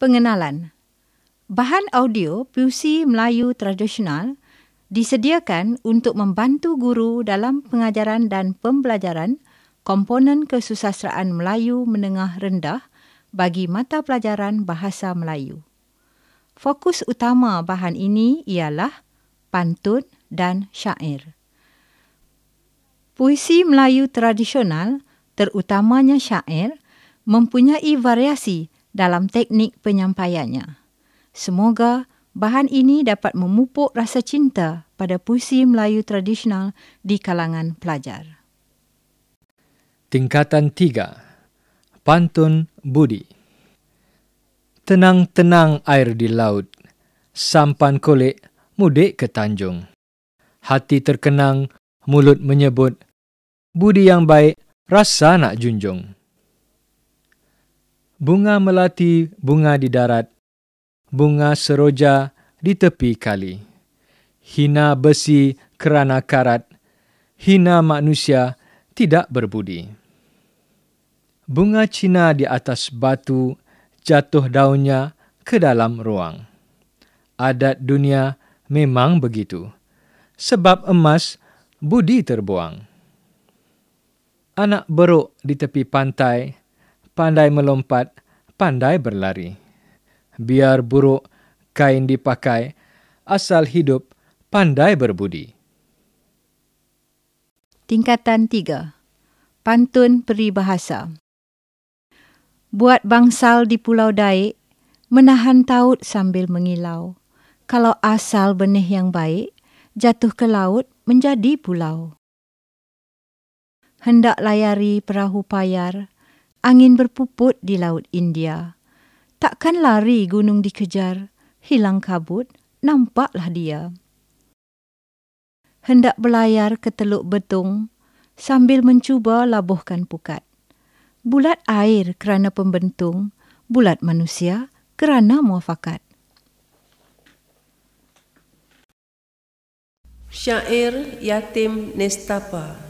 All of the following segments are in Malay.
Pengenalan Bahan audio puisi Melayu tradisional disediakan untuk membantu guru dalam pengajaran dan pembelajaran komponen kesusasteraan Melayu menengah rendah bagi mata pelajaran Bahasa Melayu. Fokus utama bahan ini ialah pantun dan syair. Puisi Melayu tradisional, terutamanya syair, mempunyai variasi dalam teknik penyampaiannya. Semoga bahan ini dapat memupuk rasa cinta pada puisi Melayu tradisional di kalangan pelajar. Tingkatan 3. Pantun Budi Tenang-tenang air di laut, sampan kolek mudik ke Tanjung. Hati terkenang, mulut menyebut, budi yang baik rasa nak junjung. Bunga melati bunga di darat, bunga seroja di tepi kali. Hina besi kerana karat, hina manusia tidak berbudi. Bunga Cina di atas batu jatuh daunnya ke dalam ruang. Adat dunia memang begitu. Sebab emas budi terbuang. Anak beruk di tepi pantai, pandai melompat, pandai berlari biar buruk kain dipakai, asal hidup pandai berbudi. Tingkatan 3. Pantun Peribahasa Buat bangsal di Pulau Daik, menahan taut sambil mengilau. Kalau asal benih yang baik, jatuh ke laut menjadi pulau. Hendak layari perahu payar, angin berpuput di Laut India. Takkan lari gunung dikejar, hilang kabut, nampaklah dia. Hendak berlayar ke Teluk Betung sambil mencuba labuhkan pukat. Bulat air kerana pembentung, bulat manusia kerana muafakat. Syair Yatim Nestapa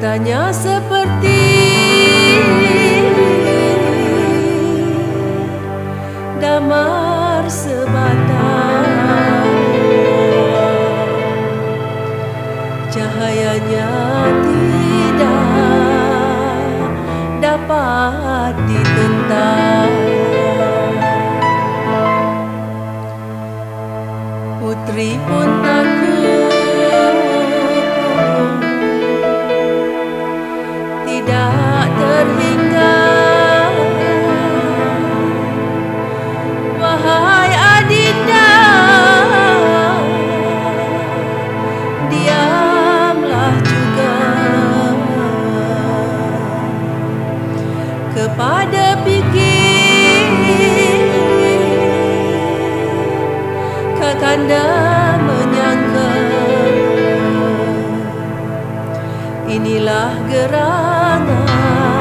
matanya seperti damar sebatang. Cahayanya tidak dapat ditentang gerah-gerana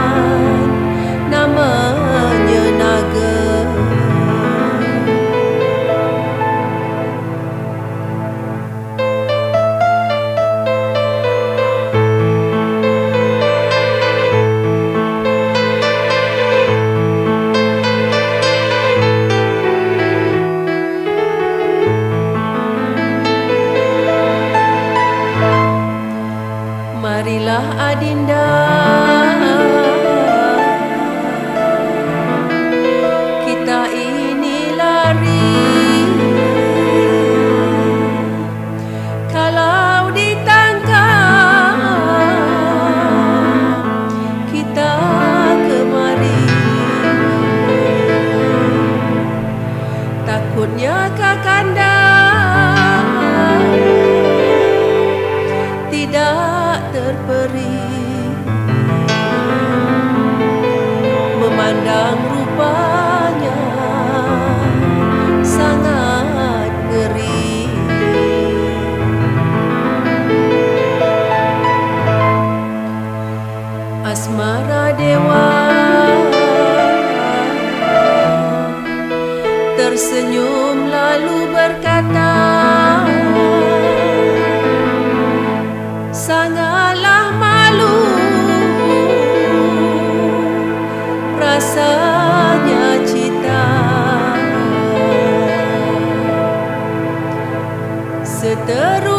terus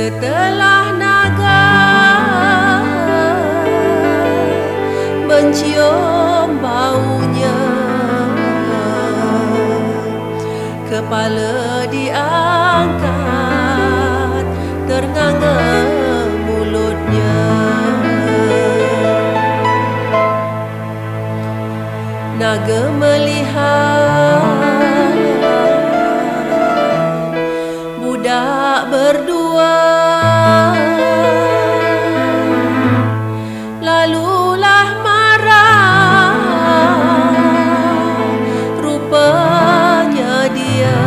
Setelah naga mencium baunya. Kepala diangkat ternganga mulutnya. Naga melihat berdua. Lalulah marah Rupanya dia.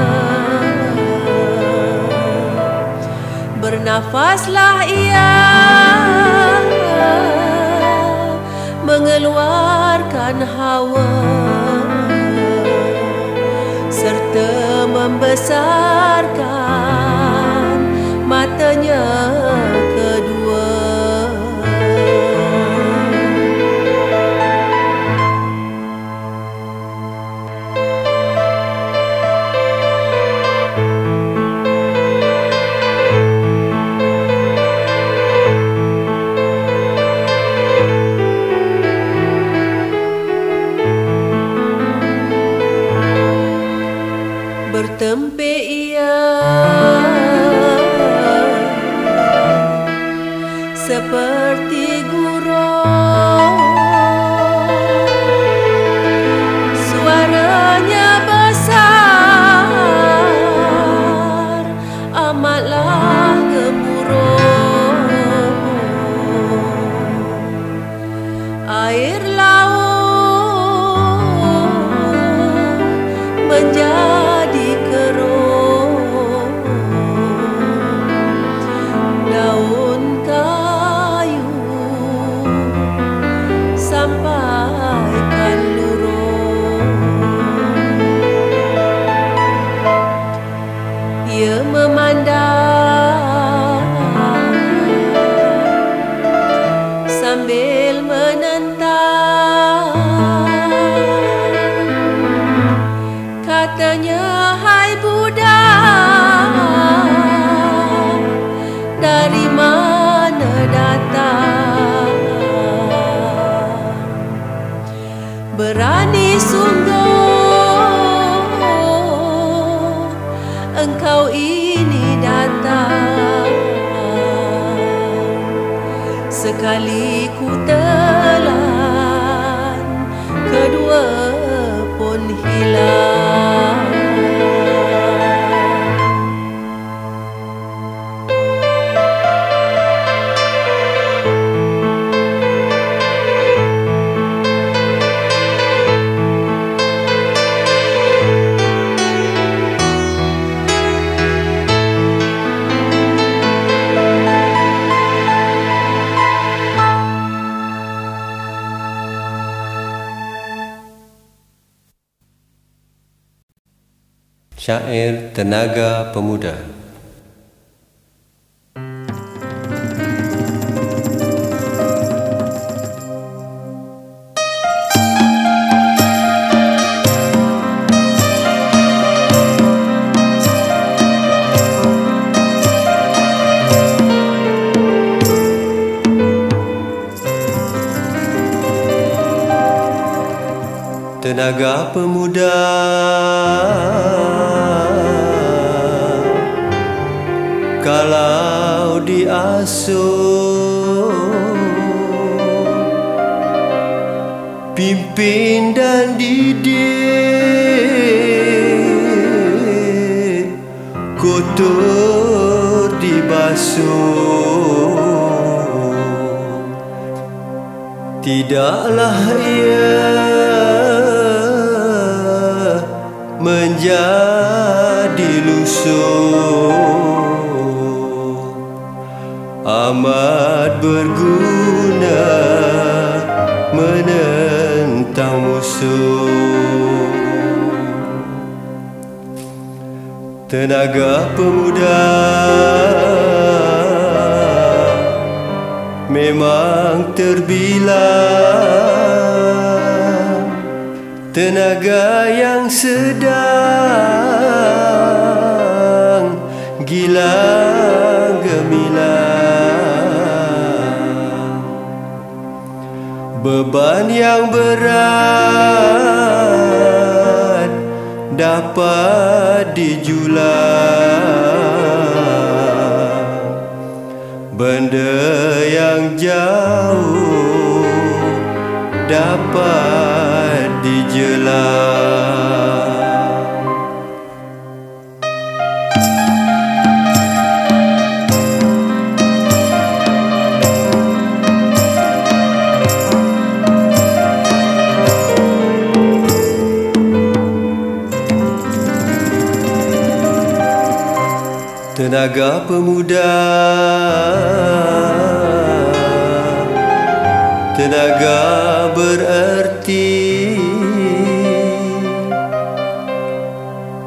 Bernafaslah ia Mengeluarkan hawa Serta membesarkan 娘 sekali ku telan Syair Tenaga Pemuda. Tenaga pemuda Pimpin dan didik Kotor dibasuh Tidaklah ia menjadi lusuh Amat berguna menentang musuh. Tenaga pemuda memang terbilang Tenaga yang sedang gila Beban yang berat dapat dijulang Benda yang jauh dapat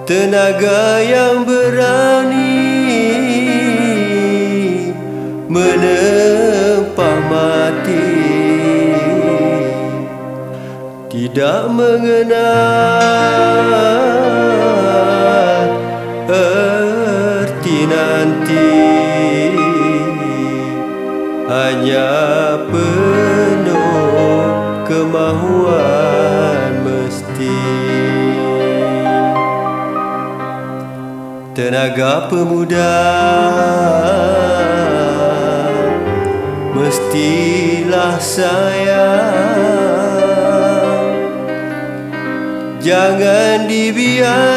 Tenaga yang berani Menempah mati. Tidak mengenal erti nanti. Hanya penuh kemahuan Tenaga pemuda. Mestilah sayang. Jangan dibiarkan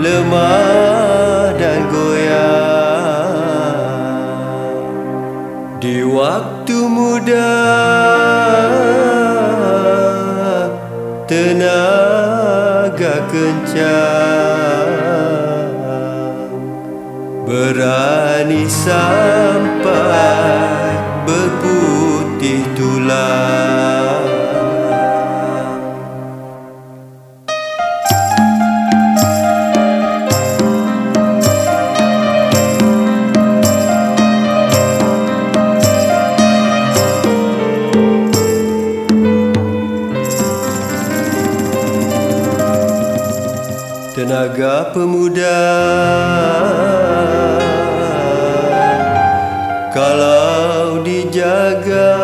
lemah dan goyah Di waktu muda kencang. Berani sampai berputih tulang pemuda. Kalau dijaga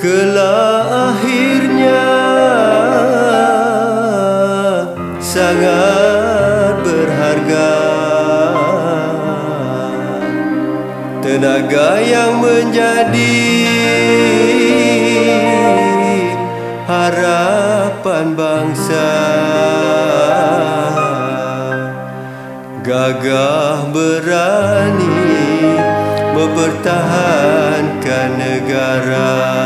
kelak akhirnya Sangat berharga. Tenaga yang menjadi harapan bangsa. Gagah berani mempertahankan negara